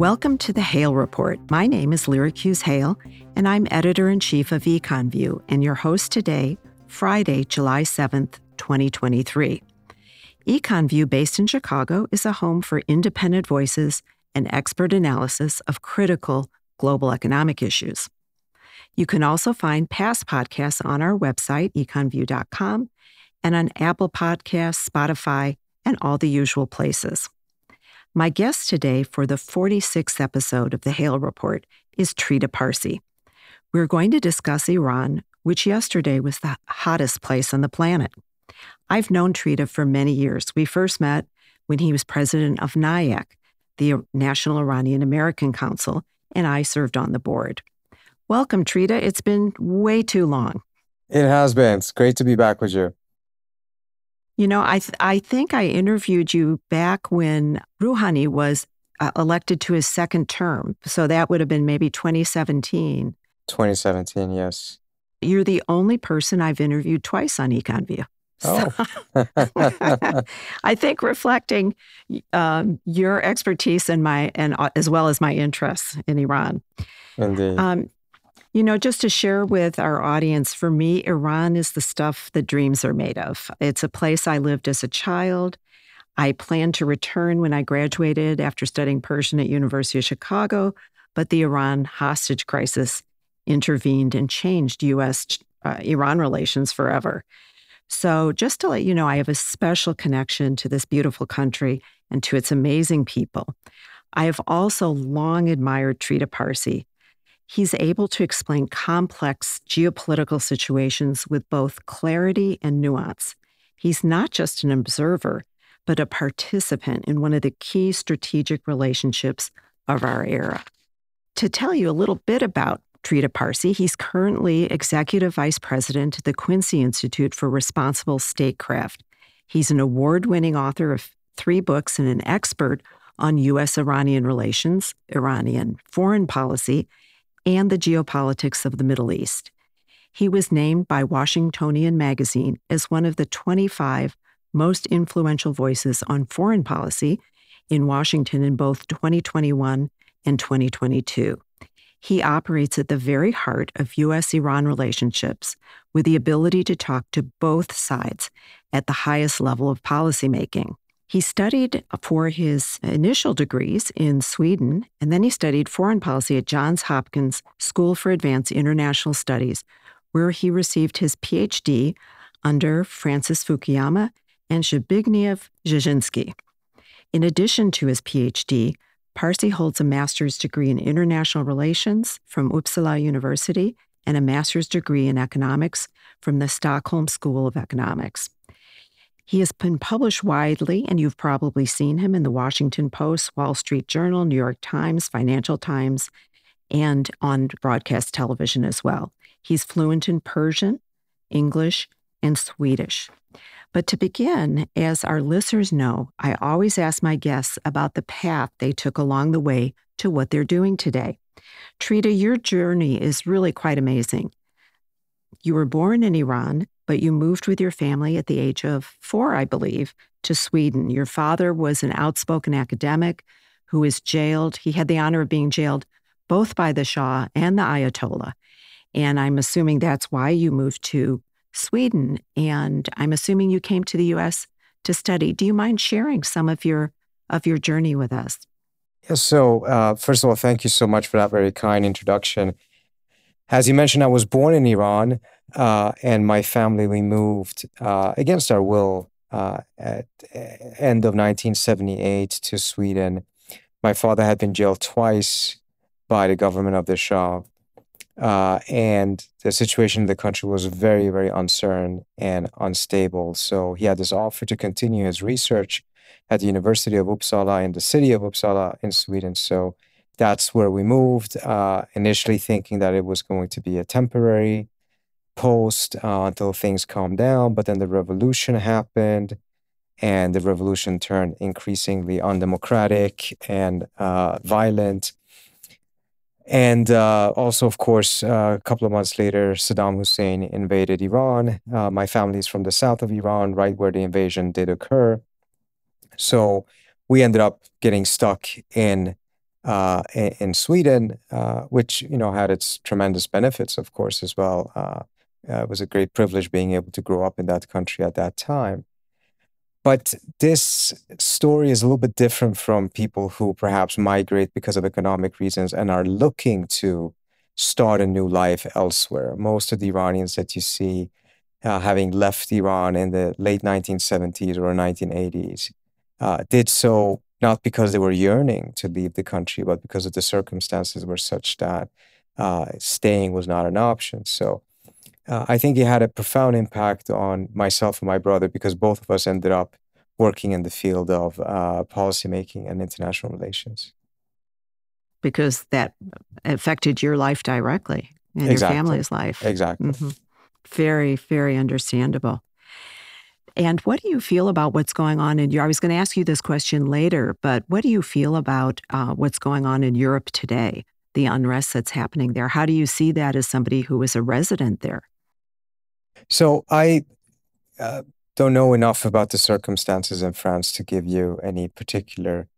Welcome to the Hale Report. My name is Lyric Hughes Hale, and I'm editor in chief of EconView and your host today, Friday, July 7th, 2023. EconView, based in Chicago, is a home for independent voices and expert analysis of critical global economic issues. You can also find past podcasts on our website, econview.com, and on Apple Podcasts, Spotify, and all the usual places. My guest today for the 46th episode of the Hale Report is Trita Parsi. We're going to discuss Iran, which yesterday was the hottest place on the planet. I've known Trita for many years. We first met when he was president of NIAC, the National Iranian American Council, and I served on the board. Welcome, Trita. It's been way too long. It has been. It's great to be back with you. You know, I th- I think I interviewed you back when Rouhani was uh, elected to his second term. So that would have been maybe 2017. 2017, yes. You're the only person I've interviewed twice on EconView. Oh. I think reflecting um, your expertise and my and uh, as well as my interests in Iran. Indeed. Um, you know, just to share with our audience, for me, Iran is the stuff that dreams are made of. It's a place I lived as a child. I planned to return when I graduated after studying Persian at University of Chicago, but the Iran hostage crisis intervened and changed U.S. Uh, Iran relations forever. So, just to let you know, I have a special connection to this beautiful country and to its amazing people. I have also long admired Trita Parsi. He's able to explain complex geopolitical situations with both clarity and nuance. He's not just an observer, but a participant in one of the key strategic relationships of our era. To tell you a little bit about Trita Parsi. He's currently Executive Vice President at the Quincy Institute for Responsible Statecraft. He's an award winning author of three books and an expert on U.S. Iranian relations, Iranian foreign policy, and the geopolitics of the Middle East. He was named by Washingtonian Magazine as one of the 25 most influential voices on foreign policy in Washington in both 2021 and 2022. He operates at the very heart of U.S. Iran relationships with the ability to talk to both sides at the highest level of policymaking. He studied for his initial degrees in Sweden, and then he studied foreign policy at Johns Hopkins School for Advanced International Studies, where he received his PhD under Francis Fukuyama and Zbigniew Brzezinski. In addition to his PhD, Parsi holds a master's degree in international relations from Uppsala University and a master's degree in economics from the Stockholm School of Economics. He has been published widely, and you've probably seen him in the Washington Post, Wall Street Journal, New York Times, Financial Times, and on broadcast television as well. He's fluent in Persian, English, and Swedish. But to begin, as our listeners know, I always ask my guests about the path they took along the way to what they're doing today. Trita, your journey is really quite amazing. You were born in Iran, but you moved with your family at the age of four, I believe, to Sweden. Your father was an outspoken academic who was jailed. He had the honor of being jailed both by the Shah and the Ayatollah. And I'm assuming that's why you moved to Sweden, and I'm assuming you came to the U.S. to study. Do you mind sharing some of your of your journey with us? Yes. So, uh, first of all, thank you so much for that very kind introduction. As you mentioned, I was born in Iran, uh, and my family we moved uh, against our will uh, at end of 1978 to Sweden. My father had been jailed twice by the government of the Shah uh, and the situation in the country was very, very uncertain and unstable. So he had this offer to continue his research at the University of Uppsala in the city of Uppsala in Sweden. So that's where we moved, uh, initially thinking that it was going to be a temporary post uh, until things calmed down. But then the revolution happened, and the revolution turned increasingly undemocratic and uh, violent. And uh, also, of course, uh, a couple of months later, Saddam Hussein invaded Iran. Uh, my family is from the south of Iran, right where the invasion did occur. So we ended up getting stuck in uh, in, in, Sweden, uh, which you know had its tremendous benefits, of course, as well. Uh, uh, it was a great privilege being able to grow up in that country at that time. But this story is a little bit different from people who perhaps migrate because of economic reasons and are looking to start a new life elsewhere. Most of the Iranians that you see uh, having left Iran in the late 1970s or 1980s uh, did so not because they were yearning to leave the country, but because of the circumstances were such that uh, staying was not an option. So uh, I think it had a profound impact on myself and my brother because both of us ended up working in the field of uh, policymaking and international relations. Because that affected your life directly and exactly. your family's life. Exactly. Mm-hmm. Very, very understandable. And what do you feel about what's going on in Europe? I was going to ask you this question later, but what do you feel about uh, what's going on in Europe today, the unrest that's happening there? How do you see that as somebody who is a resident there? So I uh, don't know enough about the circumstances in France to give you any particular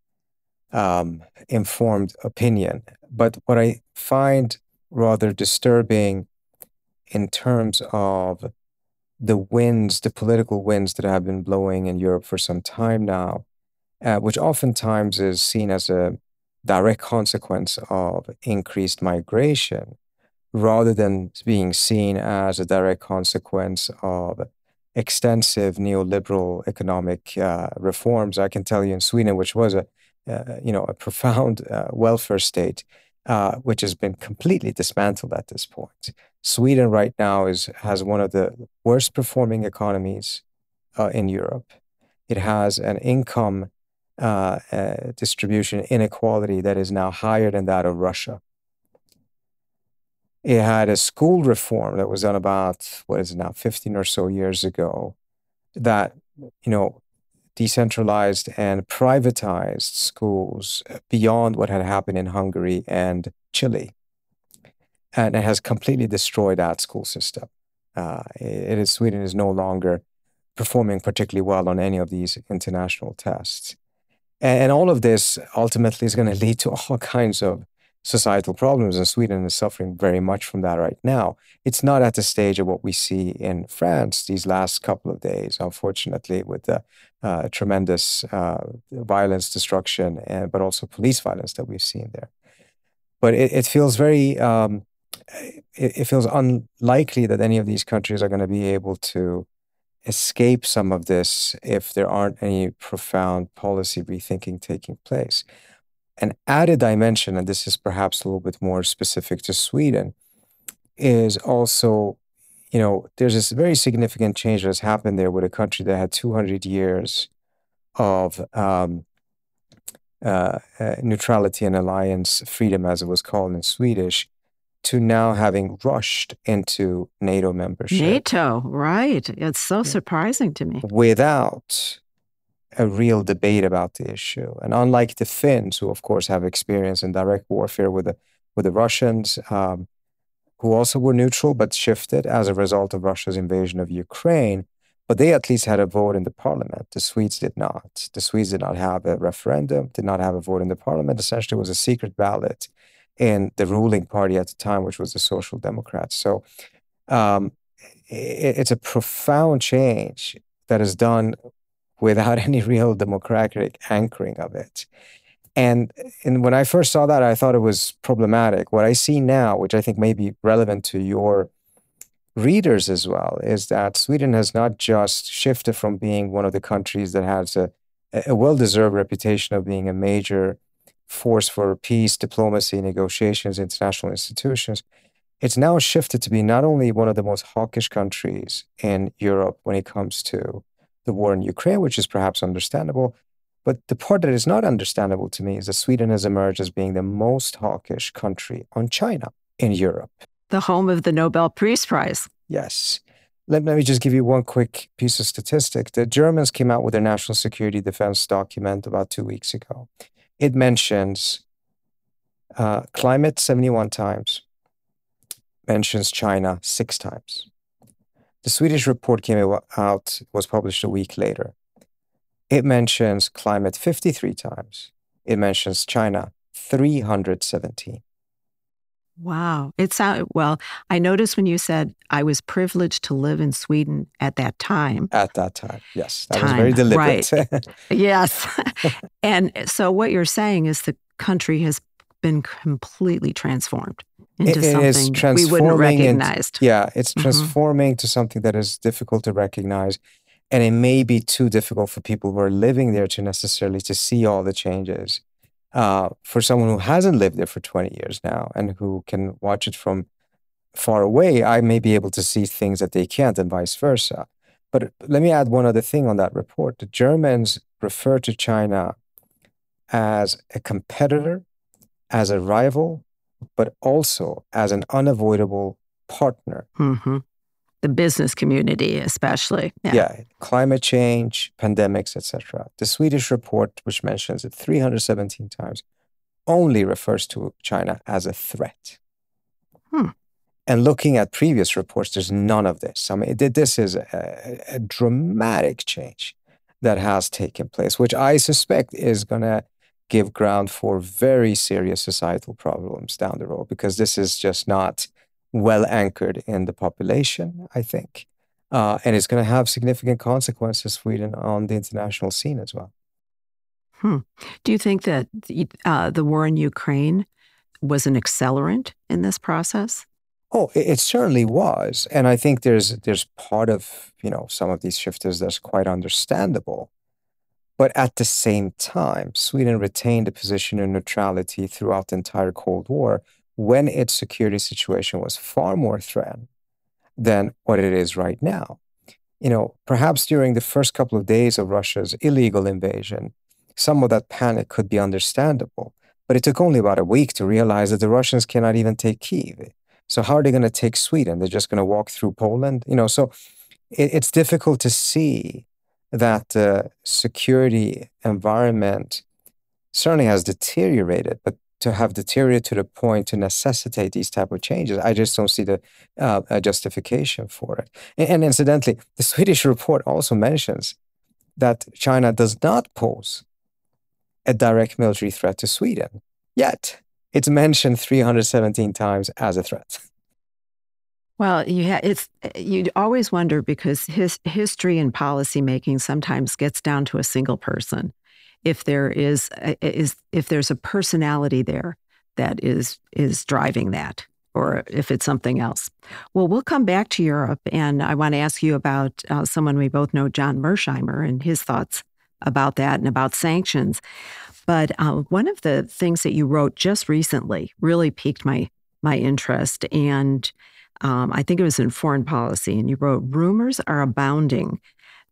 um, informed opinion. But what I find rather disturbing in terms of the winds, the political winds that have been blowing in Europe for some time now, uh, which oftentimes is seen as a direct consequence of increased migration, rather than being seen as a direct consequence of extensive neoliberal economic uh, reforms. I can tell you in Sweden, which was a uh, you know a profound uh, welfare state, uh, which has been completely dismantled at this point. Sweden right now is has one of the worst performing economies uh, in Europe. It has an income uh, distribution inequality that is now higher than that of Russia. It had a school reform that was done about, what is it now, 15 or so years ago, that, you know, decentralized and privatized schools beyond what had happened in Hungary and Chile. And it has completely destroyed that school system. Uh, it is Sweden is no longer performing particularly well on any of these international tests. And all of this ultimately is going to lead to all kinds of societal problems, and Sweden is suffering very much from that right now. It's not at the stage of what we see in France these last couple of days, unfortunately, with the uh, tremendous uh, violence, destruction, and, but also police violence that we've seen there. But it, it feels very, um, it, it feels unlikely that any of these countries are going to be able to escape some of this if there aren't any profound policy rethinking taking place. An added dimension, and this is perhaps a little bit more specific to Sweden, is also, you know, there's this very significant change that's happened there with a country that had 200 years of um, uh, uh, neutrality and alliance freedom, as it was called in Swedish, to now having rushed into NATO membership. NATO, right. It's so surprising to me. Without a real debate about the issue. And unlike the Finns, who of course have experience in direct warfare with the with the Russians, um, who also were neutral but shifted as a result of Russia's invasion of Ukraine, but they at least had a vote in the parliament. The Swedes did not. The Swedes did not have a referendum, did not have a vote in the parliament. Essentially, it was a secret ballot in the ruling party at the time, which was the Social Democrats. So um, it, it's a profound change that is done without any real democratic anchoring of it. And, and when I first saw that, I thought it was problematic. What I see now, which I think may be relevant to your readers as well, is that Sweden has not just shifted from being one of the countries that has a, a well deserved reputation of being a major force for peace, diplomacy, negotiations, international institutions. It's now shifted to be not only one of the most hawkish countries in Europe when it comes to the war in Ukraine, which is perhaps understandable. But the part that is not understandable to me is that Sweden has emerged as being the most hawkish country on China in Europe. The home of the Nobel Peace Prize. Yes. Let, let me just give you one quick piece of statistic. The Germans came out with their national security defense document about two weeks ago. It mentions uh, climate 71 times, mentions China six times. The Swedish report came out, was published a week later. It mentions climate 53 times. It mentions China 317. Wow. It sound well, I noticed when you said I was privileged to live in Sweden at that time. At that time. Yes. That time, was very deliberate. Right. yes. and so what you're saying is the country has been completely transformed into it, something we wouldn't recognize. Yeah, it's mm-hmm. transforming mm-hmm. to something that is difficult to recognize. And it may be too difficult for people who are living there to necessarily to see all the changes uh, for someone who hasn't lived there for 20 years now and who can watch it from far away, I may be able to see things that they can't and vice versa. But let me add one other thing on that report. The Germans refer to China as a competitor, as a rival, but also as an unavoidable partner. Mm-hmm. The business community especially. Yeah, yeah climate change pandemics etc the swedish report which mentions it 317 times only refers to china as a threat. Hmm. and looking at previous reports there's none of this. I mean this is a, a dramatic change that has taken place which i suspect is going to give ground for very serious societal problems down the road because this is just not well anchored in the population, I think. Uh, and it's going to have significant consequences, Sweden, on the international scene as well. Hmm. Do you think that the, uh, the war in Ukraine was an accelerant in this process? Oh, it, it, certainly was, and I think there's there's part of you know some of these shifters that's quite understandable. But at the same time, Sweden retained a position of neutrality throughout the entire Cold War, when its security situation was far more threatened than what it is right now. You know, perhaps during the first couple of days of Russia's illegal invasion, some of that panic could be understandable. But it took only about a week to realize that the Russians cannot even take Kiev. So how are they going to take Sweden? They're just going to walk through Poland, you know. So it, it's difficult to see that the security environment certainly has deteriorated, but to have deteriorated to the point to necessitate these type of changes. I just don't see the uh, justification for it. And, and, incidentally, the Swedish report also mentions that China does not pose a direct military threat to Sweden. Yet, it's mentioned 317 times as a threat. Well, you ha- it's you always wonder because his history and policy making sometimes gets down to a single person if there is is if there's a personality there that is is driving that or if it's something else. Well, we'll come back to Europe, and I want to ask you about uh, someone we both know, John Mearsheimer, and his thoughts about that and about sanctions. But uh, one of the things that you wrote just recently really piqued my my interest, and um, I think it was in foreign policy. And you wrote, "Rumors are abounding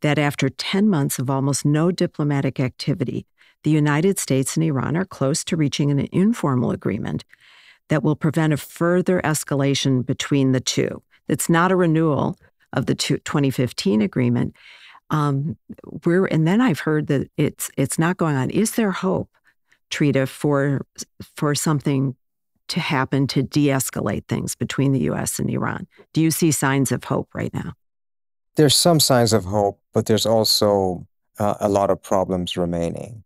that after 10 months of almost no diplomatic activity, the United States and Iran are close to reaching an informal agreement that will prevent a further escalation between the two. It's not a renewal of the 2015 agreement. Um, we're, and then I've heard that it's it's not going on. Is there hope, Trita, for for something to happen to de-escalate things between the U.S. and Iran? Do you see signs of hope right now? there's some signs of hope, but there's also uh, a lot of problems remaining.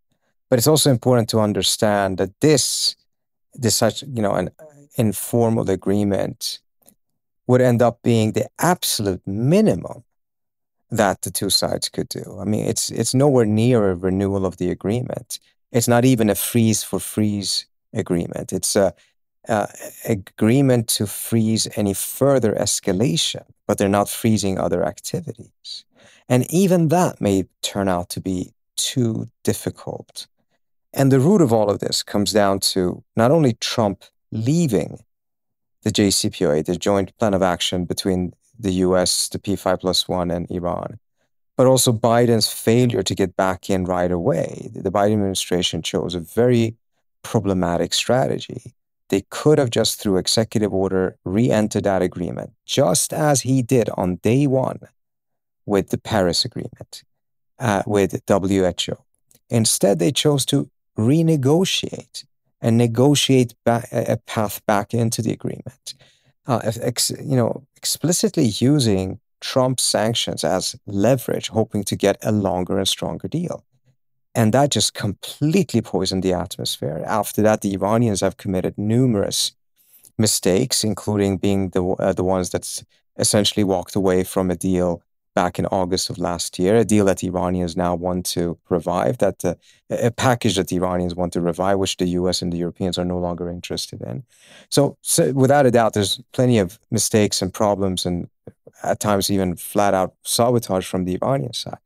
But it's also important to understand that this, this such you know, an informal agreement would end up being the absolute minimum that the two sides could do. I mean, it's it's nowhere near a renewal of the agreement. It's not even a freeze for freeze agreement. It's a uh, agreement to freeze any further escalation, but they're not freezing other activities. And even that may turn out to be too difficult. And the root of all of this comes down to not only Trump leaving the JCPOA, the Joint Plan of Action between the US, the P5 plus one, and Iran, but also Biden's failure to get back in right away. The Biden administration chose a very problematic strategy they could have just through executive order re-entered that agreement, just as he did on day one with the Paris Agreement, uh, with WHO. Instead, they chose to renegotiate and negotiate back, a path back into the agreement. Uh, ex, you know, explicitly using Trump's sanctions as leverage, hoping to get a longer and stronger deal. And that just completely poisoned the atmosphere. After that, the Iranians have committed numerous mistakes, including being the uh, the ones that essentially walked away from a deal back in August of last year, a deal that the Iranians now want to revive, that uh, a package that the Iranians want to revive, which the U.S. and the Europeans are no longer interested in. So, so without a doubt, there's plenty of mistakes and problems, and at times even flat out sabotage from the Iranian side.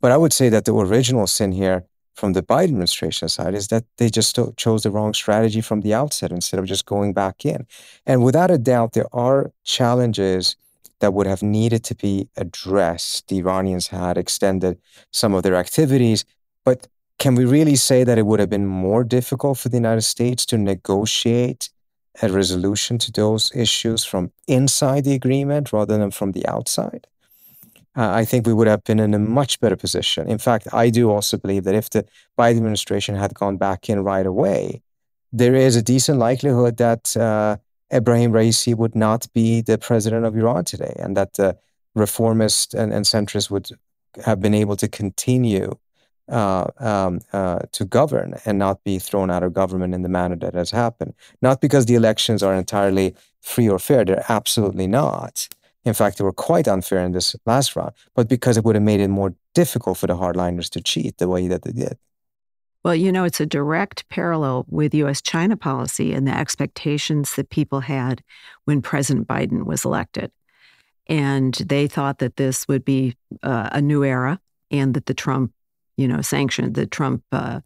But I would say that the original sin here from the Biden administration side is that they just chose the wrong strategy from the outset instead of just going back in. And without a doubt, there are challenges that would have needed to be addressed. The Iranians had extended some of their activities, but can we really say that it would have been more difficult for the United States to negotiate a resolution to those issues from inside the agreement rather than from the outside? Uh, I think we would have been in a much better position. In fact, I do also believe that if the Biden administration had gone back in right away, there is a decent likelihood that uh, Raisi would not be the president of Iran today, and that the reformists and, and centrists would have been able to continue uh, um, uh, to govern and not be thrown out of government in the manner that has happened. Not because the elections are entirely free or fair; they're absolutely not. In fact, they were quite unfair in this last round, but because it would have made it more difficult for the hardliners to cheat the way that they did. Well, you know, it's a direct parallel with US China policy and the expectations that people had when President Biden was elected. And they thought that this would be uh, a new era and that the Trump, you know, sanctioned, the Trump uh,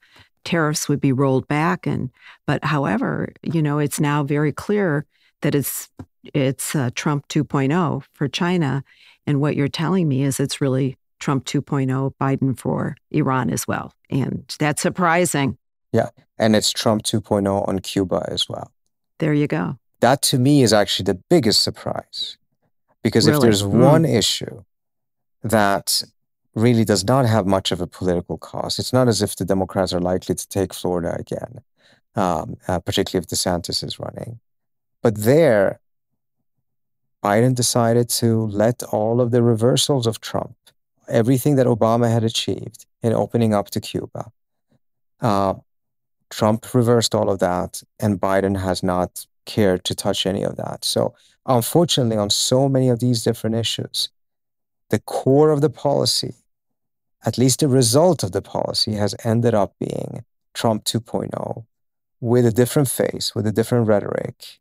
tariffs would be rolled back. And, but however, you know, it's now very clear that it's it's uh, Trump 2.0 for China. And what you're telling me is it's really Trump 2.0, Biden for Iran as well. And that's surprising. Yeah. And it's Trump 2.0 on Cuba as well. There you go. That to me is actually the biggest surprise. Because really? if there's mm. one issue that really does not have much of a political cost, it's not as if the Democrats are likely to take Florida again, um, uh, particularly if DeSantis is running. But there, Biden decided to let all of the reversals of Trump, everything that Obama had achieved in opening up to Cuba, uh, Trump reversed all of that, and Biden has not cared to touch any of that. So, unfortunately, on so many of these different issues, the core of the policy, at least the result of the policy, has ended up being Trump 2.0 with a different face, with a different rhetoric,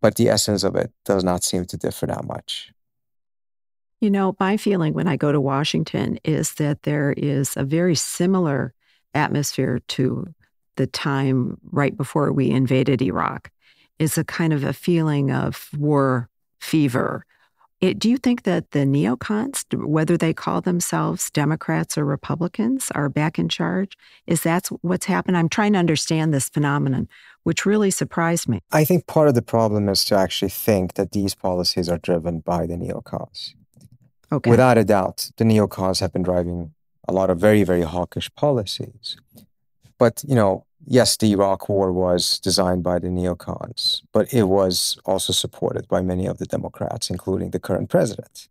but the essence of it does not seem to differ that much. You know, my feeling when I go to Washington is that there is a very similar atmosphere to the time right before we invaded Iraq. Is a kind of a feeling of war fever, it, do you think that the neocons, whether they call themselves Democrats or Republicans, are back in charge? Is that what's happened? I'm trying to understand this phenomenon, which really surprised me. I think part of the problem is to actually think that these policies are driven by the neocons. Okay. Without a doubt, the neocons have been driving a lot of very, very hawkish policies. But, you know, yes, the Iraq War was designed by the neocons, but it was also supported by many of the Democrats, including the current president.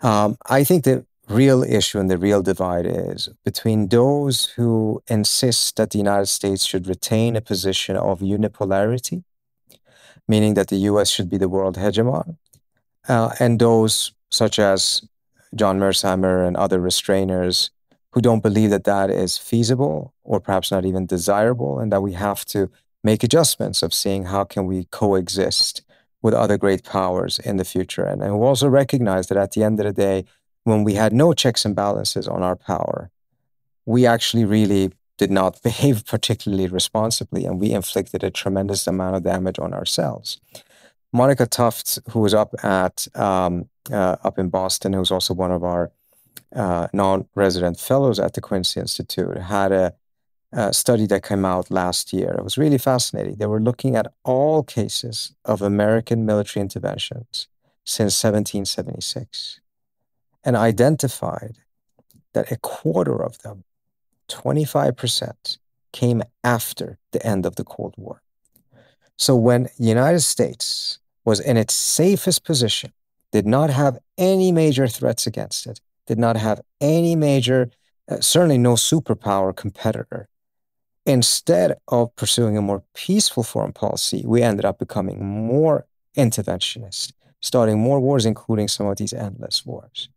Um, I think the real issue and the real divide is between those who insist that the United States should retain a position of unipolarity, meaning that the US should be the world hegemon, uh, and those such as John Mearsheimer and other restrainers who don't believe that that is feasible or perhaps not even desirable and that we have to make adjustments of seeing how can we coexist with other great powers in the future. And, and who also recognize that at the end of the day when we had no checks and balances on our power we actually really did not behave particularly responsibly and we inflicted a tremendous amount of damage on ourselves. Monica Toft who was up at um, uh, up in boston who's also one of our uh, non-resident fellows at the Quincy Institute had a, a, study that came out last year. It was really fascinating. They were looking at all cases of American military interventions since 1776 and identified that a quarter of them, 25%, came after the end of the Cold War. So when the United States was in its safest position, did not have any major threats against it, did not have any major uh, certainly no superpower competitor. Instead of pursuing a more peaceful foreign policy, we ended up becoming more interventionist, starting more wars, including some of these endless wars.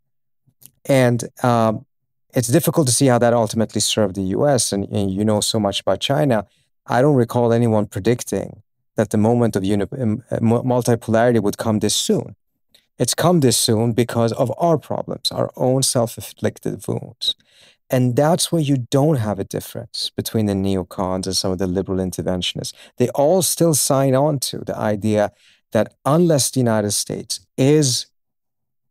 And um, it's difficult to see how that ultimately served the US. And, and, you know so much about China. I don't recall anyone predicting that the moment of uni- um, uh, multipolarity would come this soon. It's come this soon because of our problems, our own self inflicted wounds. And that's where you don't have a difference between the neocons and some of the liberal interventionists. They all still sign on to the idea that unless the United States is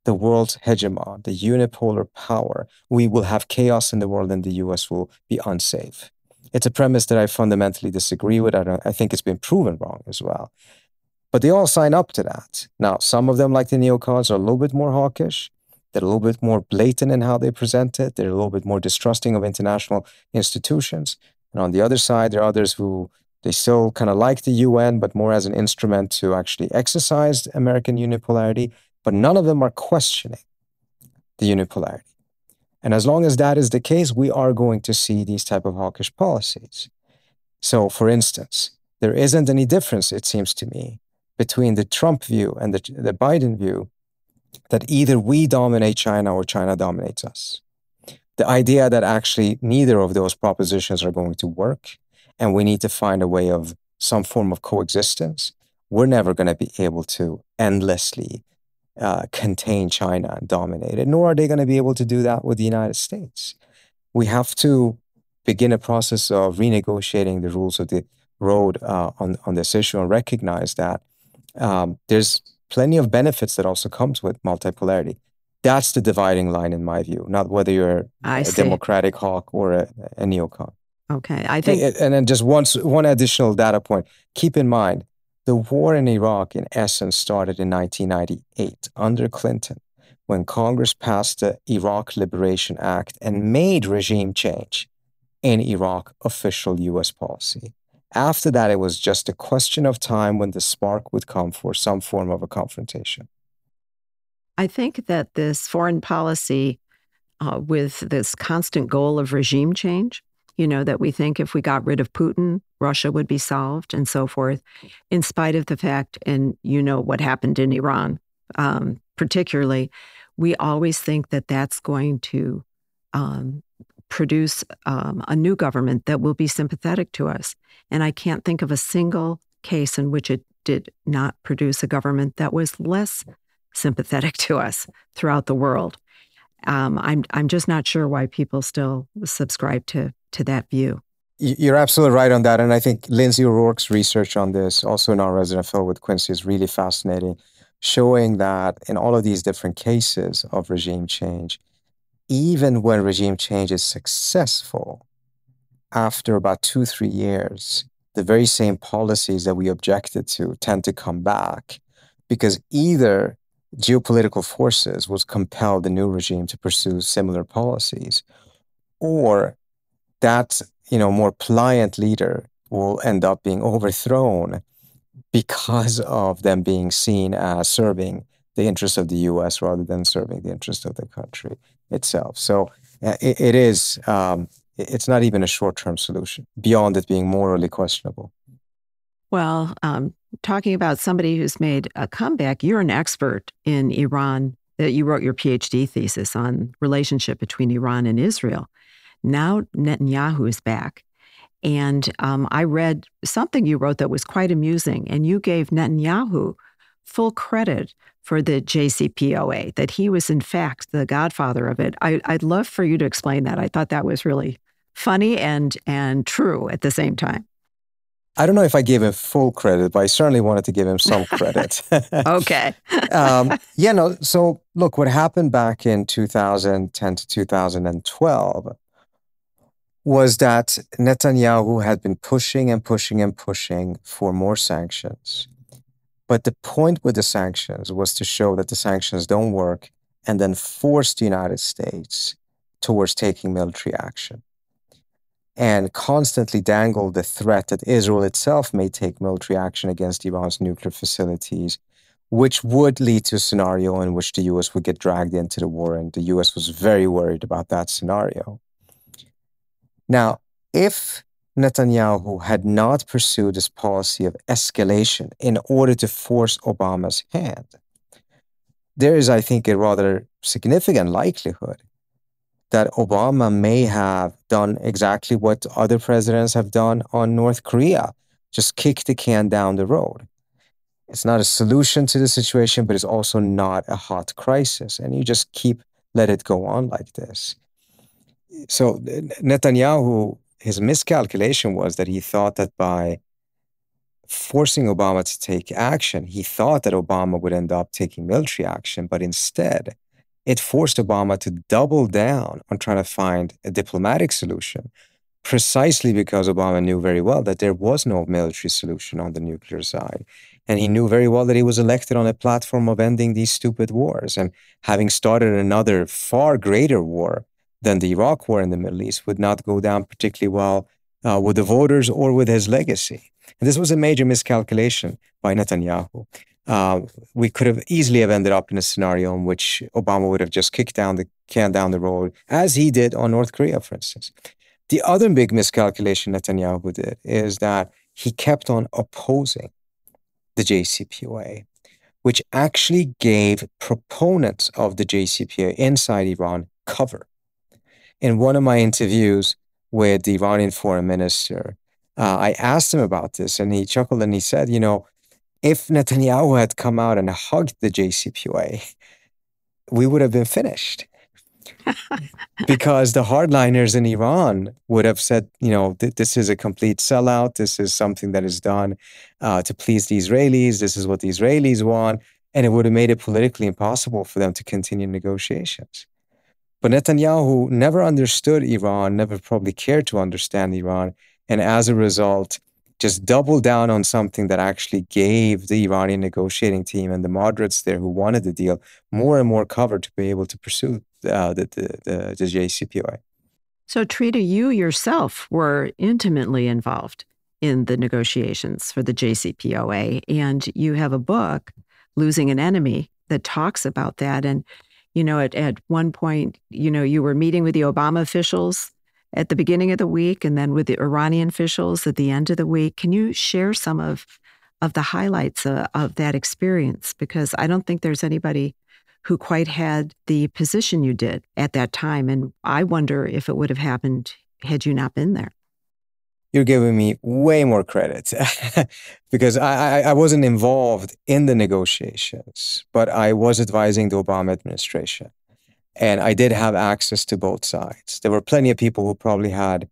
the world's hegemon, the unipolar power, we will have chaos in the world and the US will be unsafe. It's a premise that I fundamentally disagree with. I, I think it's been proven wrong as well. But they all sign up to that. Now, some of them, like the neocons, are a little bit more hawkish. They're a little bit more blatant in how they present it. They're a little bit more distrusting of international institutions. And on the other side, there are others who they still kind of like the UN, but more as an instrument to actually exercise American unipolarity. But none of them are questioning the unipolarity. And as long as that is the case, we are going to see these type of hawkish policies. So, for instance, there isn't any difference, it seems to me, between the Trump view and the, the Biden view that either we dominate China or China dominates us. The idea that actually neither of those propositions are going to work and we need to find a way of some form of coexistence, we're never going to be able to endlessly uh, contain China and dominate it, nor are they going to be able to do that with the United States. We have to begin a process of renegotiating the rules of the road uh, on, on this issue and recognize that um, there's plenty of benefits that also comes with multipolarity. That's the dividing line, in my view, not whether you're I a see. democratic hawk or a, a neocon. Okay, I think, and, and then just one one additional data point. Keep in mind, the war in Iraq, in essence, started in 1998 under Clinton, when Congress passed the Iraq Liberation Act and made regime change in Iraq official U.S. policy. After that, it was just a question of time when the spark would come for some form of a confrontation. I think that this foreign policy, uh, with this constant goal of regime change, you know, that we think if we got rid of Putin, Russia would be solved and so forth, in spite of the fact, and you know what happened in Iran, um, particularly, we always think that that's going to um, produce um, a new government that will be sympathetic to us. And I can't think of a single case in which it did not produce a government that was less sympathetic to us throughout the world. Um, I'm I'm just not sure why people still subscribe to to that view. You're absolutely right on that, and I think Lindsey O'Rourke's research on this, also in our resident fellow with Quincy, is really fascinating, showing that in all of these different cases of regime change, even when regime change is successful, after about two, three years, the very same policies that we objected to tend to come back because either geopolitical forces will compel the new regime to pursue similar policies, or that you know more pliant leader will end up being overthrown because of them being seen as serving the interests of the U.S. rather than serving the interests of the country itself. So uh, it, it is um, it's not even a short term solution beyond it being morally questionable. Well, um, talking about somebody who's made a comeback, you're an expert in Iran. That you wrote your PhD thesis on relationship between Iran and Israel. Now Netanyahu is back. And um, I read something you wrote that was quite amusing, and you gave Netanyahu full credit for the JCPOA, that he was in fact the godfather of it. I, would love for you to explain that. I thought that was really funny and and true at the same time. I don't know if I gave him full credit, but I certainly wanted to give him some credit. okay. um, yeah, no. So look, what happened back in 2010 to 2012 was that Netanyahu had been pushing and pushing and pushing for more sanctions. But the point with the sanctions was to show that the sanctions don't work and then force the United States towards taking military action and constantly dangle the threat that Israel itself may take military action against Iran's nuclear facilities, which would lead to a scenario in which the US would get dragged into the war. And the US was very worried about that scenario. Now, if Netanyahu had not pursued this policy of escalation in order to force Obama's hand, there is, I think, a rather significant likelihood that Obama may have done exactly what other presidents have done on North Korea, just kick the can down the road. It's not a solution to the situation, but it's also not a hot crisis. And you just keep let it go on like this. So Netanyahu, his miscalculation was that he thought that by forcing Obama to take action, he thought that Obama would end up taking military action, but instead, it forced Obama to double down on trying to find a diplomatic solution, precisely because Obama knew very well that there was no military solution on the nuclear side. And he knew very well that he was elected on a platform of ending these stupid wars. And having started another far greater war than the Iraq war in the Middle East would not go down particularly well uh, with the voters or with his legacy. And this was a major miscalculation by Netanyahu. Uh, we could have easily have ended up in a scenario in which Obama would have just kicked down the can down the road, as he did on North Korea, for instance. The other big miscalculation Netanyahu did is that he kept on opposing the JCPOA, which actually gave proponents of the JCPOA inside Iran cover. In one of my interviews with the Iranian foreign minister, uh, I asked him about this and he chuckled and he said, you know, if Netanyahu had come out and hugged the JCPOA, we would have been finished. because the hardliners in Iran would have said, you know, th- this is a complete sellout. This is something that is done uh, to please the Israelis. This is what the Israelis want. And it would have made it politically impossible for them to continue negotiations. But Netanyahu never understood Iran, never probably cared to understand Iran. And as a result, just doubled down on something that actually gave the Iranian negotiating team and the moderates there who wanted the deal more and more cover to be able to pursue uh, the, the, the, the JCPOA. So, Trita, you yourself were intimately involved in the negotiations for the JCPOA, and you have a book, Losing an Enemy, that talks about that. And, you know, at, at one point, you know, you were meeting with the Obama officials at the beginning of the week and then with the Iranian officials at the end of the week. Can you share some of, of the highlights of, uh, of that experience? Because I don't think there's anybody who quite had the position you did at that time. And I wonder if it would have happened had you not been there. You're giving me way more credit because I, I, I, wasn't involved in the negotiations, but I was advising the Obama administration. And I did have access to both sides. There were plenty of people who probably had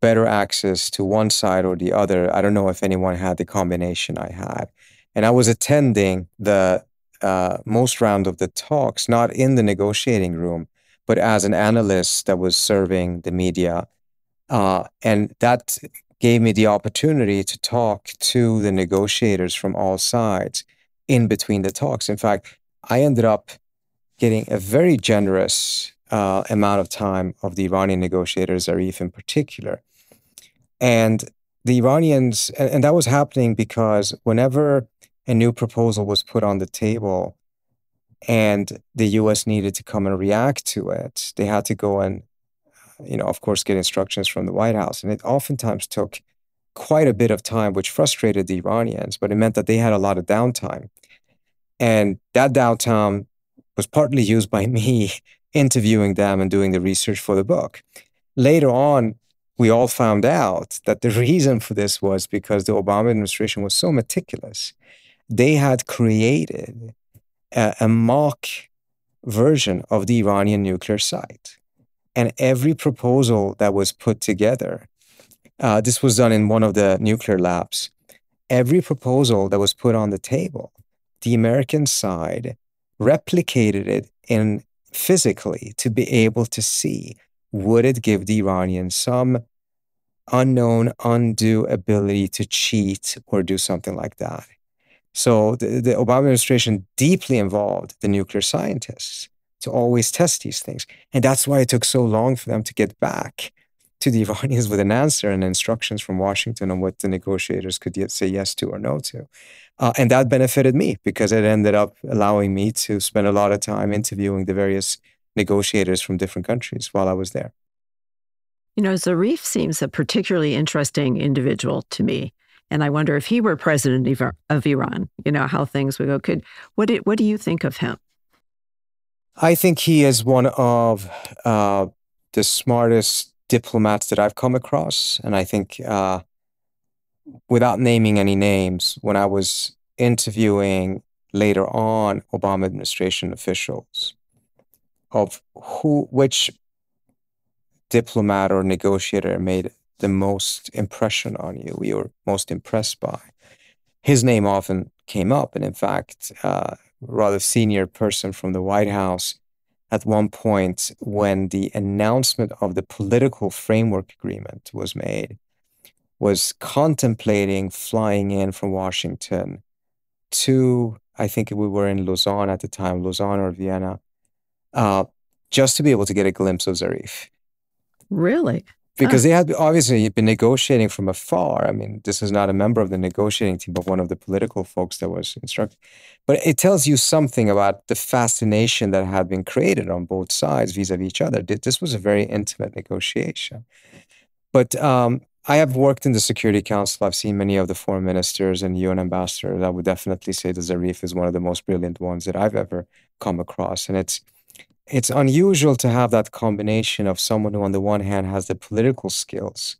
better access to one side or the other. I don't know if anyone had the combination I had. And I was attending the uh, most round of the talks, not in the negotiating room, but as an analyst that was serving the media. Uh, and that gave me the opportunity to talk to the negotiators from all sides in between the talks. In fact, I ended up getting a very generous uh, amount of time of the Iranian negotiators, Zarif in particular. And the Iranians, and, and that was happening because whenever a new proposal was put on the table and the US needed to come and react to it, they had to go and, you know, of course, get instructions from the White House. And it oftentimes took quite a bit of time, which frustrated the Iranians, but it meant that they had a lot of downtime. And that downtime was partly used by me interviewing them and doing the research for the book. Later on, we all found out that the reason for this was because the Obama administration was so meticulous they had created a, a mock version of the Iranian nuclear site. And every proposal that was put together, uh, this was done in one of the nuclear labs, every proposal that was put on the table, the American side replicated it in physically to be able to see would it give the Iranians some unknown, undue ability to cheat or do something like that. So the, the Obama administration deeply involved the nuclear scientists to always test these things. And that's why it took so long for them to get back to the Iranians with an answer and instructions from Washington on what the negotiators could yet say yes to or no to. Uh, and that benefited me because it ended up allowing me to spend a lot of time interviewing the various negotiators from different countries while I was there. You know, Zarif seems a particularly interesting individual to me. And I wonder if he were president of Iran, you know, how things would go. Could what what do you think of him? I think he is one of uh, the smartest diplomats that I've come across. And I think, uh, without naming any names, when I was interviewing later on Obama administration officials of who, which diplomat or negotiator made the most impression on you, you were most impressed by, his name often came up. And in fact, uh, rather senior person from the White House at one point when the announcement of the political framework agreement was made was contemplating flying in from Washington to I think we were in Lausanne at the time, Lausanne or Vienna, uh, just to be able to get a glimpse of Zarif. Really? Because they had obviously been negotiating from afar. I mean, this is not a member of the negotiating team, but one of the political folks that was instructed. But it tells you something about the fascination that had been created on both sides vis-a-vis each other. This was a very intimate negotiation. But um, I have worked in the Security Council. I've seen many of the foreign ministers and UN ambassadors. I would definitely say that Zarif is one of the most brilliant ones that I've ever come across. And it's it's unusual to have that combination of someone who, on the one hand, has the political skills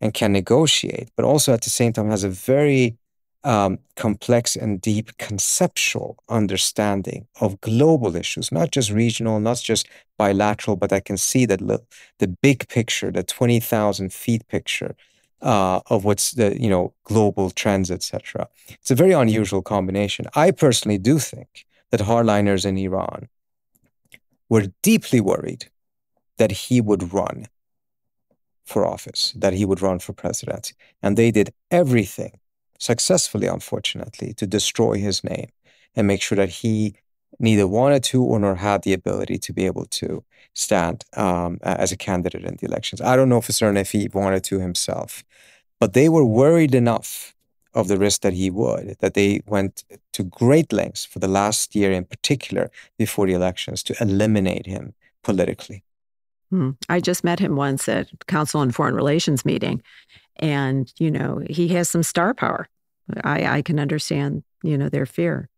and can negotiate, but also at the same time has a very um, complex and deep conceptual understanding of global issues, not just regional, not just bilateral, but I can see that the, the big picture, the 20,000 feet picture uh, of what's the, you know, global trends, etc. It's a very unusual combination. I personally do think that hardliners in Iran were deeply worried that he would run for office, that he would run for president. And they did everything successfully, unfortunately, to destroy his name and make sure that he neither wanted to or nor had the ability to be able to stand um, as a candidate in the elections. I don't know for certain if he wanted to himself, but they were worried enough of the risk that he would that they went to great lengths for the last year in particular before the elections to eliminate him politically. Hmm. I just met him once at Council on Foreign Relations meeting, and you know he has some star power. I, I can understand you know their fear.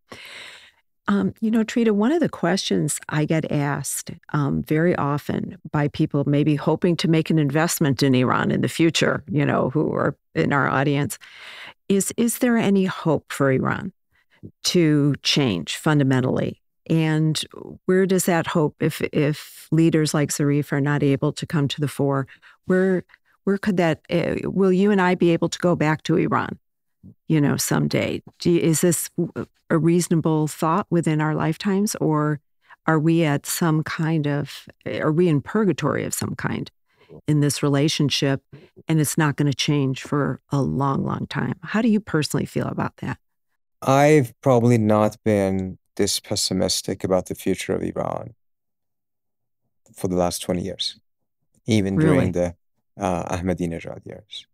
Um, you know, Trita, one of the questions I get asked um, very often by people maybe hoping to make an investment in Iran in the future, you know, who are in our audience, is is there any hope for Iran to change fundamentally? And where does that hope, if if leaders like Zarif are not able to come to the fore, where where could that, uh, will you and I be able to go back to Iran, you know, someday? You, is this a reasonable thought within our lifetimes, or are we at some kind of, are we in purgatory of some kind in this relationship and it's not going to change for a long, long time? How do you personally feel about that? I've probably not been this pessimistic about the future of Iran for the last 20 years, even really? during the uh, Ahmadinejad years.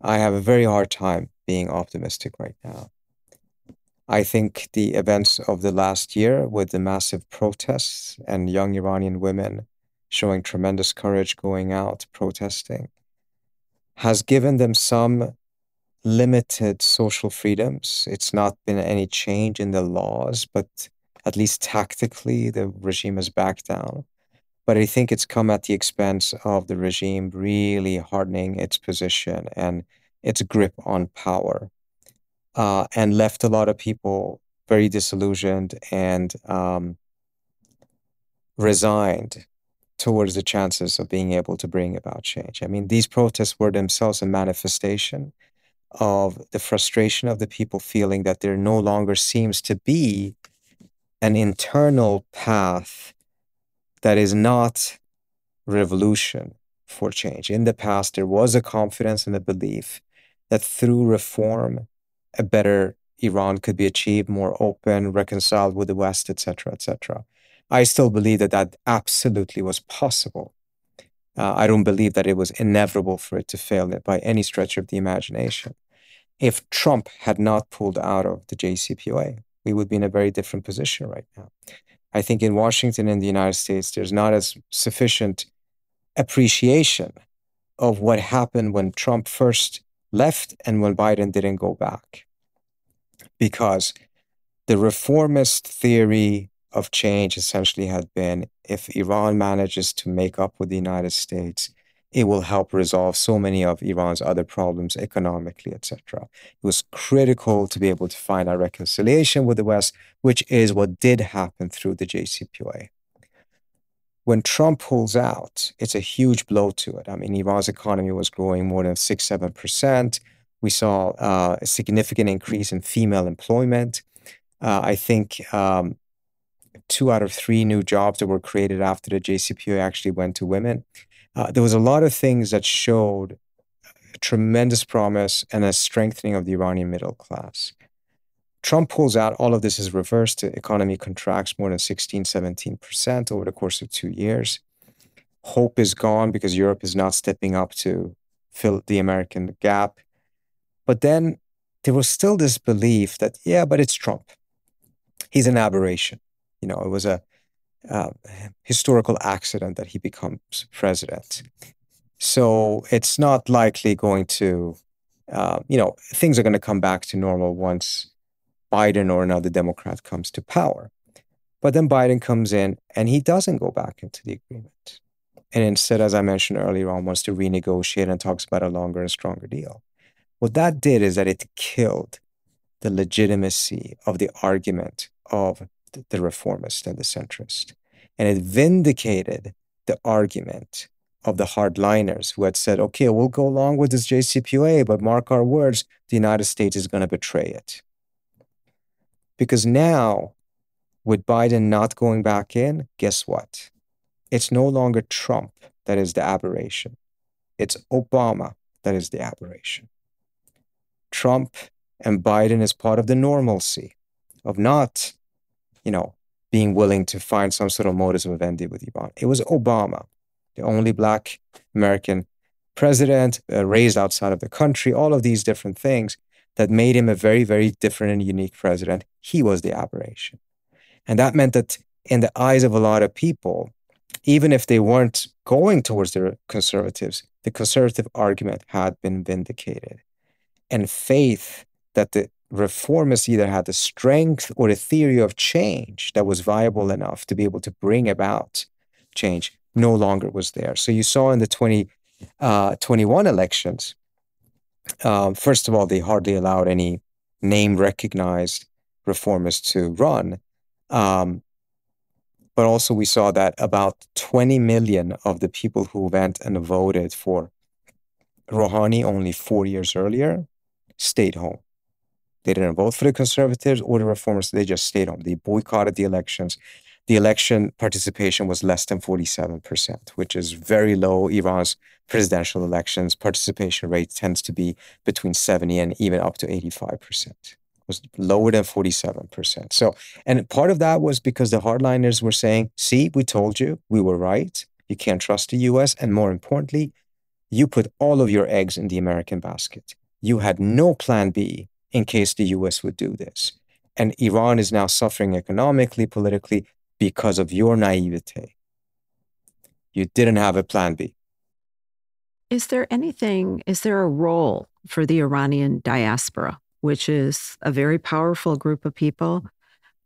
I have a very hard time being optimistic right now. I think the events of the last year, with the massive protests and young Iranian women showing tremendous courage going out protesting, has given them some limited social freedoms. It's not been any change in the laws, but at least tactically, the regime has backed down. But I think it's come at the expense of the regime really hardening its position and its grip on power, uh, and left a lot of people very disillusioned and um, resigned towards the chances of being able to bring about change. I mean, these protests were themselves a manifestation of the frustration of the people feeling that there no longer seems to be an internal path that is not revolution for change. In the past, there was a confidence and a belief that through reform, a better Iran could be achieved, more open, reconciled with the West, etc., etc. I still believe that that absolutely was possible. Uh, I don't believe that it was inevitable for it to fail by any stretch of the imagination. If Trump had not pulled out of the JCPOA, we would be in a very different position right now. I think in Washington in the United States, there's not as sufficient appreciation of what happened when Trump first left and when Biden didn't go back. Because the reformist theory of change essentially had been if Iran manages to make up with the United States, it will help resolve so many of Iran's other problems economically, etc. It was critical to be able to find a reconciliation with the West, which is what did happen through the JCPOA. When Trump pulls out, it's a huge blow to it. I mean, Iran's economy was growing more than six, seven percent. We saw uh, a significant increase in female employment. Uh, I think um, two out of three new jobs that were created after the JCPOA actually went to women. Uh, there was a lot of things that showed tremendous promise and a strengthening of the Iranian middle class. Trump pulls out, all of this is reversed. The economy contracts more than 16, 17% over the course of two years. Hope is gone because Europe is not stepping up to fill the American gap. But then there was still this belief that, yeah, but it's Trump. He's an aberration. You know, it was a uh, historical accident that he becomes president. So it's not likely going to, uh, you know, things are going to come back to normal once Biden or another Democrat comes to power. But then Biden comes in and he doesn't go back into the agreement. And instead, as I mentioned earlier on, wants to renegotiate and talks about a longer and stronger deal. What that did is that it killed the legitimacy of the argument of the reformist and the centrist. And it vindicated the argument of the hardliners who had said, okay, we'll go along with this JCPOA, but mark our words, the United States is going to betray it. Because now, with Biden not going back in, guess what? It's no longer Trump that is the aberration. It's Obama that is the aberration. Trump and Biden is part of the normalcy of not you know, being willing to find some sort of modus vivendi with Iran. It was Obama, the only black American president uh, raised outside of the country, all of these different things that made him a very, very different and unique president. He was the aberration. And that meant that in the eyes of a lot of people, even if they weren't going towards the conservatives, the conservative argument had been vindicated. And faith that the reformists either had the strength or the theory of change that was viable enough to be able to bring about change no longer was there. So you saw in the 2021 uh, elections, um, first of all, they hardly allowed any name recognized reformists to run. Um, but also, we saw that about 20 million of the people who went and voted for Rouhani only four years earlier stayed home. They didn't vote for the conservatives or the reformers. They just stayed home. They boycotted the elections. The election participation was less than 47%, which is very low. Iran's presidential elections participation rate tends to be between 70 and even up to 85%. It was lower than 47%. So, and part of that was because the hardliners were saying, see, we told you, we were right. You can't trust the US. And more importantly, you put all of your eggs in the American basket. You had no plan B in case the US would do this. And Iran is now suffering economically, politically, because of your naivete. You didn't have a plan B. Is there anything, is there a role for the Iranian diaspora, which is a very powerful group of people,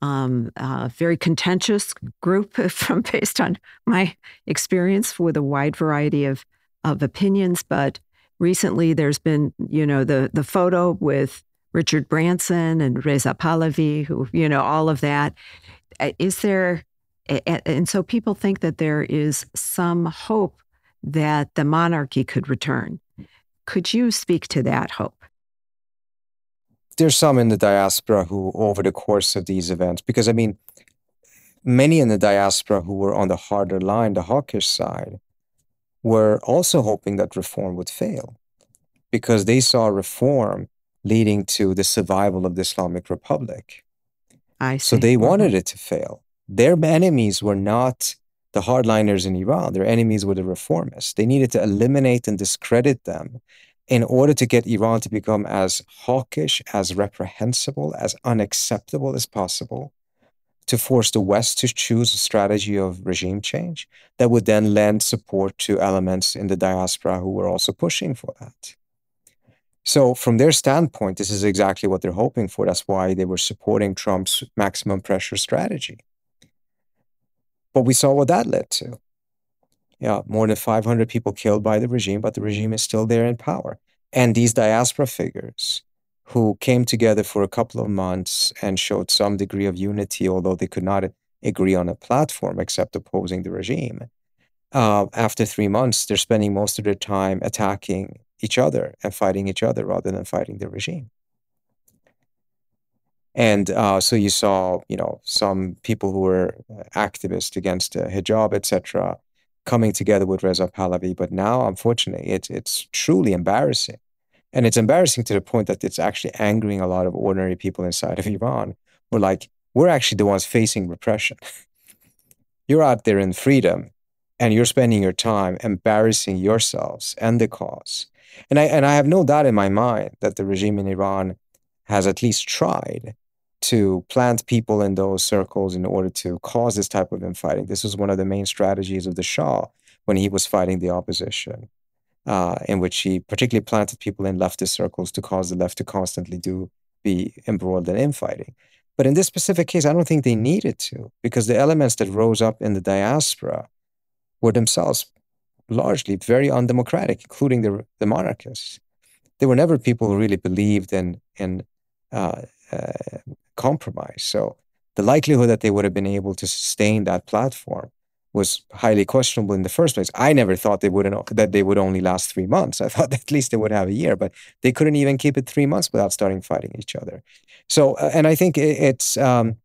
um, a very contentious group from based on my experience with a wide variety of, of opinions. But recently there's been, you know, the, the photo with Richard Branson and Reza Pahlavi, who, you know, all of that. Uh, there, and so people think that there is some hope that the monarchy could return. Could you speak to that hope? There's some in the diaspora who, over the course of these events, because I mean, many in the diaspora who were on the harder line, the hawkish side, were also hoping that reform would fail because they saw reform leading to the survival of the Islamic Republic. I see. So they mm-hmm. wanted it to fail. Their enemies were not the hardliners in Iran. Their enemies were the reformists. They needed to eliminate and discredit them in order to get Iran to become as hawkish, as reprehensible, as unacceptable as possible, to force the West to choose a strategy of regime change that would then lend support to elements in the diaspora who were also pushing for that. So, from their standpoint, this is exactly what they're hoping for. That's why they were supporting Trump's maximum pressure strategy. But we saw what that led to. Yeah, more than 500 people killed by the regime, but the regime is still there in power. And these diaspora figures who came together for a couple of months and showed some degree of unity, although they could not agree on a platform except opposing the regime. Uh, after three months, they're spending most of their time attacking each other and fighting each other rather than fighting the regime. And uh, so you saw, you know, some people who were activists against uh, hijab, etc., coming together with Reza Pahlavi. But now, unfortunately, it's truly embarrassing and it's embarrassing to the point that it's actually angering a lot of ordinary people inside of Iran. We're like, we're actually the ones facing repression. you're out there in freedom and you're spending your time embarrassing yourselves and the cause. And I, and I have no doubt in my mind that the regime in Iran has at least tried to plant people in those circles in order to cause this type of infighting. This was one of the main strategies of the Shah when he was fighting the opposition uh, in which he particularly planted people in leftist circles to cause the left to constantly do be embroiled in infighting. But in this specific case, I don't think they needed to, because the elements that rose up in the diaspora were themselves largely very undemocratic, including the, the monarchists. They were never people who really believed in, in uh, uh, compromise. So the likelihood that they would have been able to sustain that platform was highly questionable in the first place. I never thought they would that they would only last three months. I thought at least they would have a year, but they couldn't even keep it three months without starting fighting each other. So, uh, and I think it's, um,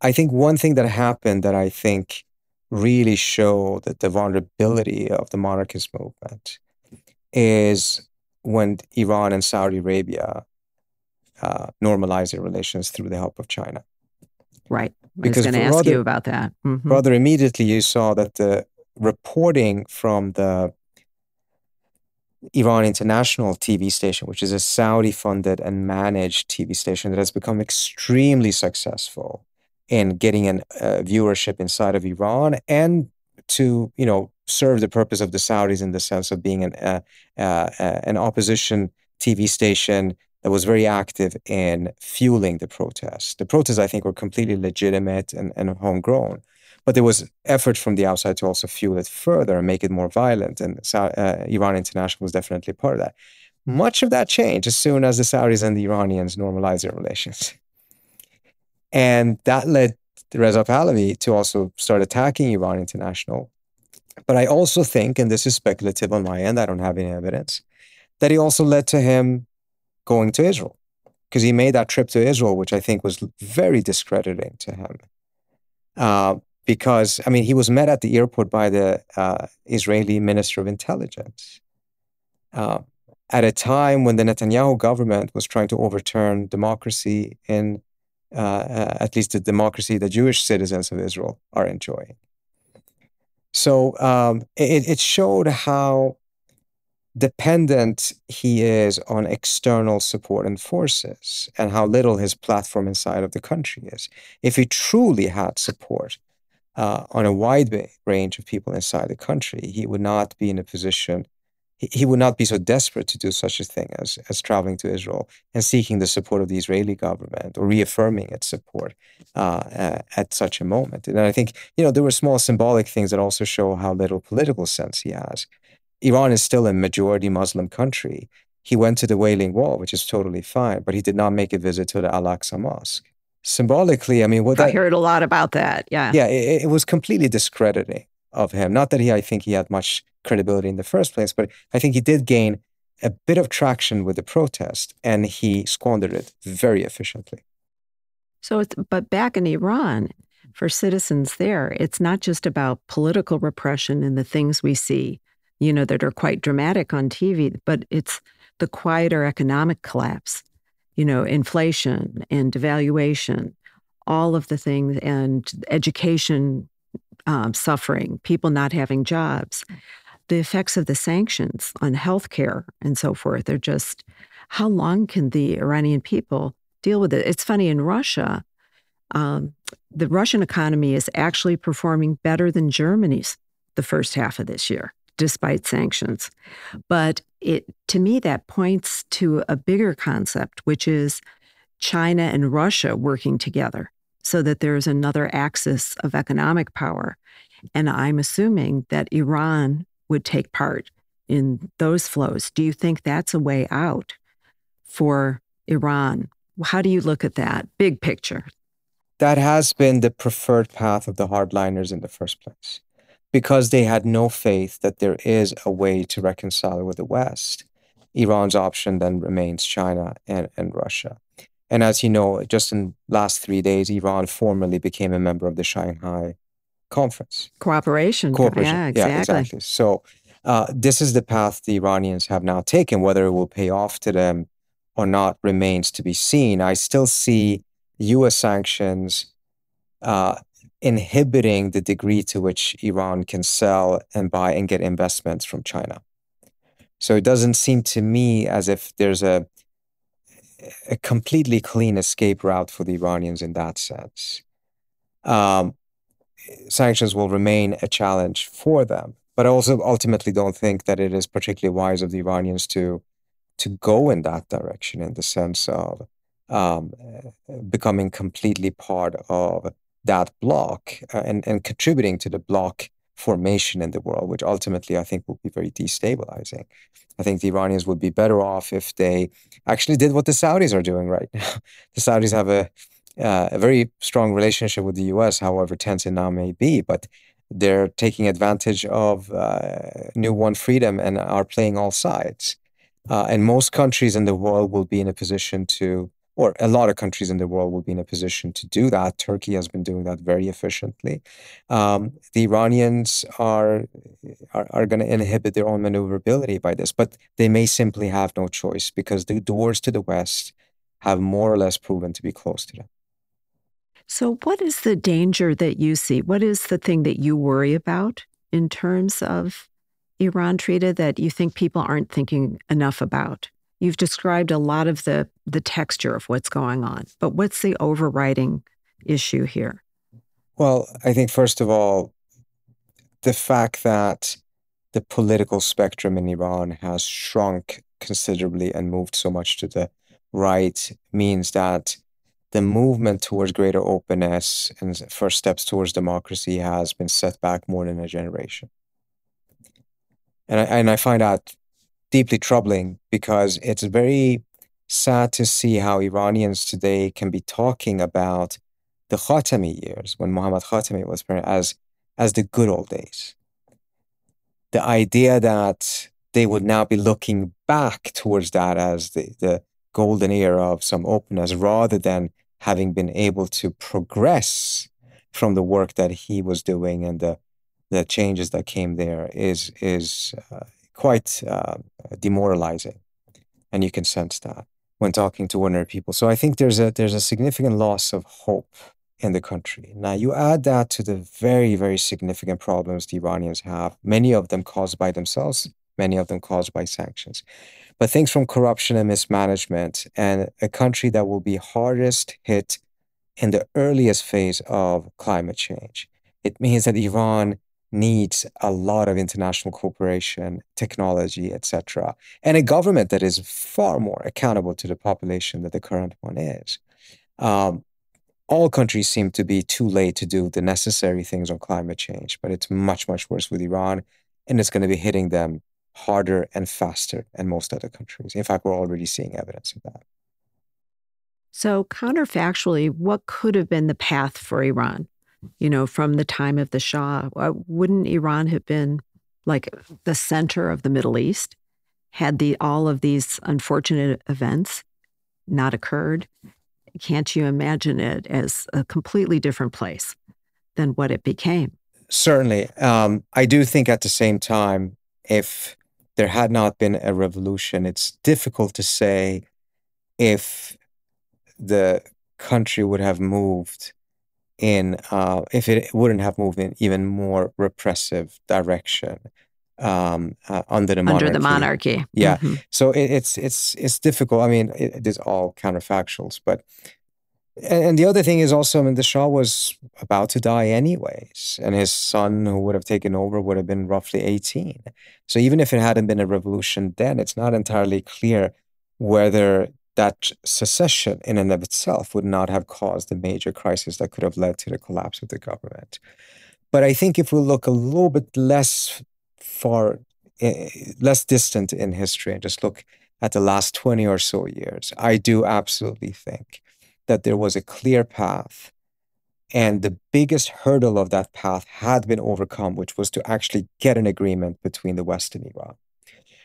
I think one thing that happened that I think really show that the vulnerability of the monarchist movement is when Iran and Saudi Arabia uh, normalized their relations through the help of China. Right. Because I was going to ask you about that. Mm-hmm. Rather immediately, you saw that the reporting from the Iran International TV station, which is a Saudi funded and managed TV station that has become extremely successful in getting a uh, viewership inside of Iran and to, you know, serve the purpose of the Saudis in the sense of being an, uh, uh, uh an opposition TV station that was very active in fueling the protests. The protests, I think, were completely legitimate and, and homegrown, but there was effort from the outside to also fuel it further and make it more violent. And uh, Iran International was definitely part of that. Much of that changed as soon as the Saudis and the Iranians normalized their relations. And that led Reza Pahlavi to also start attacking Iran International. But I also think, and this is speculative on my end, I don't have any evidence, that he also led to him going to Israel because he made that trip to Israel, which I think was very discrediting to him. Uh, because, I mean, he was met at the airport by the uh, Israeli Minister of Intelligence uh, at a time when the Netanyahu government was trying to overturn democracy in uh, at least the democracy the Jewish citizens of Israel are enjoying. So um, it, it showed how dependent he is on external support and forces and how little his platform inside of the country is. If he truly had support uh, on a wide range of people inside the country, he would not be in a position, he, would not be so desperate to do such a thing as, as traveling to Israel and seeking the support of the Israeli government or reaffirming its support uh, uh, at such a moment. And I think, you know, there were small symbolic things that also show how little political sense he has. Iran is still a majority Muslim country. He went to the Wailing Wall, which is totally fine, but he did not make a visit to the Al Aqsa Mosque. Symbolically, I mean, what I heard a lot about that. Yeah, yeah, it, it was completely discrediting of him. Not that he, I think he had much credibility in the first place, but I think he did gain a bit of traction with the protest, and he squandered it very efficiently. So, but back in Iran, for citizens there, it's not just about political repression and the things we see you know, that are quite dramatic on TV, but it's the quieter economic collapse, you know, inflation and devaluation, all of the things, and education um, suffering, people not having jobs, the effects of the sanctions on healthcare and so forth are just how long can the Iranian people deal with it? It's funny in Russia. Um, the Russian economy is actually performing better than Germany's the first half of this year, despite sanctions. But it to me that points to a bigger concept, which is China and Russia working together so that there's another axis of economic power. And I'm assuming that Iran would take part in those flows. Do you think that's a way out for Iran? How do you look at that big picture? That has been the preferred path of the hardliners in the first place because they had no faith that there is a way to reconcile with the West. Iran's option then remains China and, and Russia. And as you know, just in last three days, Iran formally became a member of the Shanghai Conference. Cooperation. Cooperation. Yeah, exactly. Yeah, exactly. So uh, this is the path the Iranians have now taken. Whether it will pay off to them or not remains to be seen. I still see U.S. sanctions uh, inhibiting the degree to which Iran can sell and buy and get investments from China. So it doesn't seem to me as if there's a a completely clean escape route for the Iranians in that sense. Um, sanctions will remain a challenge for them, but I also ultimately don't think that it is particularly wise of the Iranians to to go in that direction in the sense of um, becoming completely part of that bloc uh, and, and contributing to the block formation in the world, which ultimately I think will be very destabilizing. I think the Iranians would be better off if they actually did what the Saudis are doing right now. the Saudis have a uh, a very strong relationship with the U.S., however tense it now may be, but they're taking advantage of uh, new one freedom and are playing all sides. Uh, and most countries in the world will be in a position to or a lot of countries in the world will be in a position to do that. Turkey has been doing that very efficiently. Um, the Iranians are are, are going to inhibit their own maneuverability by this, but they may simply have no choice because the doors to the West have more or less proven to be closed to them. So, what is the danger that you see? What is the thing that you worry about in terms of Iran Trita that you think people aren't thinking enough about? You've described a lot of the the texture of what's going on, but what's the overriding issue here? Well, I think first of all, the fact that the political spectrum in Iran has shrunk considerably and moved so much to the right means that the movement towards greater openness and first steps towards democracy has been set back more than a generation. And I, and I find that deeply troubling because it's very sad to see how Iranians today can be talking about the Khatami years when Muhammad Khatami was president as as the good old days. The idea that they would now be looking back towards that as the, the golden era of some openness rather than having been able to progress from the work that he was doing and the the changes that came there is is uh, quite uh, demoralizing, and you can sense that when talking to ordinary people. So I think there's a there's a significant loss of hope in the country. Now you add that to the very very significant problems the Iranians have, many of them caused by themselves, many of them caused by sanctions. But things from corruption and mismanagement, and a country that will be hardest hit in the earliest phase of climate change. It means that Iran needs a lot of international cooperation, technology, etc., and a government that is far more accountable to the population than the current one is. Um, all countries seem to be too late to do the necessary things on climate change, but it's much, much worse with Iran, and it's going to be hitting them harder and faster than most other countries. In fact, we're already seeing evidence of that. So, counterfactually, what could have been the path for Iran? you know, from the time of the Shah. Uh, wouldn't Iran have been like the center of the Middle East had the all of these unfortunate events not occurred? Can't you imagine it as a completely different place than what it became? Certainly. Um, I do think at the same time, if there had not been a revolution, it's difficult to say if the country would have moved in uh, if it wouldn't have moved in even more repressive direction um, uh, under the monarchy. Under the monarchy. Yeah. Mm-hmm. So it, it's it's it's difficult. I mean, it, it is all counterfactuals, but And, the other thing is also, I mean, the Shah was about to die anyways, and his son, who would have taken over, would have been roughly 18. So even if it hadn't been a revolution then, it's not entirely clear whether that secession in and of itself would not have caused a major crisis that could have led to the collapse of the government. But I think if we look a little bit less far, uh, less distant in history and just look at the last 20 or so years, I do absolutely think that there was a clear path. And the biggest hurdle of that path had been overcome, which was to actually get an agreement between the West and Iran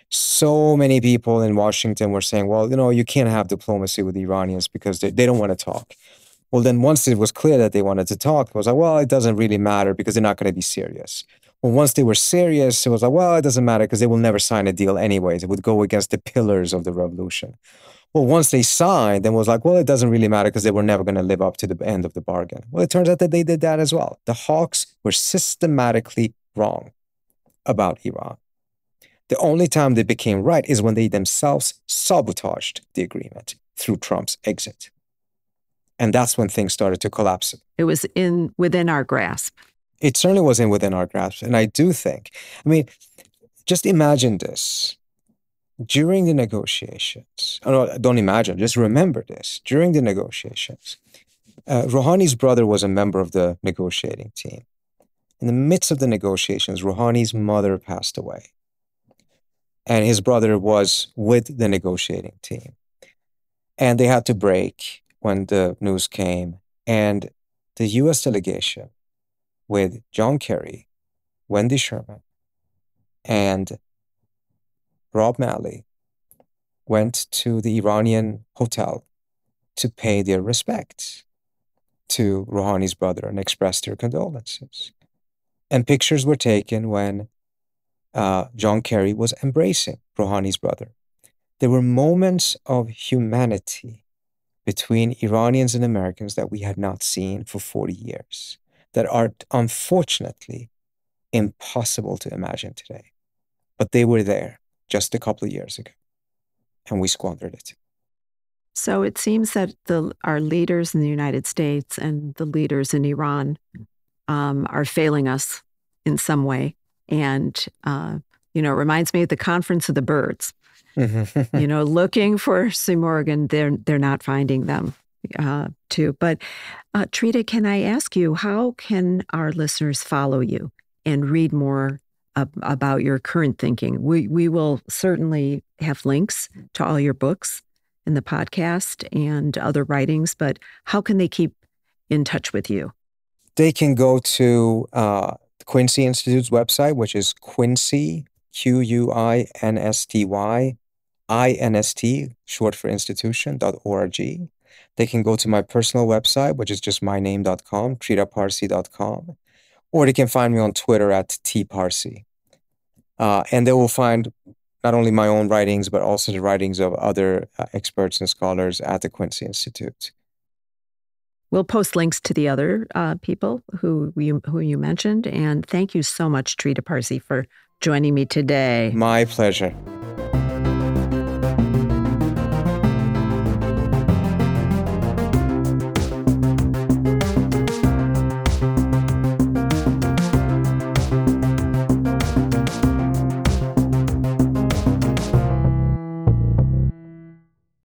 so many people in Washington were saying, well, you know, you can't have diplomacy with the Iranians because they, they don't want to talk. Well, then once it was clear that they wanted to talk, it was like, well, it doesn't really matter because they're not going to be serious. Well, once they were serious, it was like, well, it doesn't matter because they will never sign a deal anyways. It would go against the pillars of the revolution. Well, once they signed, then was like, well, it doesn't really matter because they were never going to live up to the end of the bargain. Well, it turns out that they did that as well. The Hawks were systematically wrong about Iran. The only time they became right is when they themselves sabotaged the agreement through Trump's exit. And that's when things started to collapse. It was in within our grasp. It certainly was in within our grasp. And I do think, I mean, just imagine this. During the negotiations, oh, don't imagine, just remember this. During the negotiations, uh, Rouhani's brother was a member of the negotiating team. In the midst of the negotiations, Rouhani's mother passed away and his brother was with the negotiating team. And they had to break when the news came. And the US delegation with John Kerry, Wendy Sherman, and Rob Malley went to the Iranian hotel to pay their respects to Rouhani's brother and express their condolences. And pictures were taken when uh, John Kerry was embracing Rouhani's brother. There were moments of humanity between Iranians and Americans that we had not seen for 40 years, that are unfortunately impossible to imagine today. But they were there just a couple of years ago, and we squandered it. So it seems that the, our leaders in the United States and the leaders in Iran um, are failing us in some way. And, uh, you know, it reminds me of the Conference of the Birds. you know, looking for Simorgh, they're, they're not finding them uh, too. But uh, Trita, can I ask you, how can our listeners follow you and read more about your current thinking? We, we will certainly have links to all your books in the podcast and other writings, but how can they keep in touch with you? They can go to uh, Quincy Institute's website, which is Quincy, Q U I N S T Y, I N S T, short for institution.org. They can go to my personal website, which is just myname.com, tritaparsi.com, or they can find me on Twitter at tparsi. Uh, and they will find not only my own writings, but also the writings of other uh, experts and scholars at the Quincy Institute. We'll post links to the other uh, people who you who you mentioned, and thank you so much, Trita Parsi, for joining me today. My pleasure.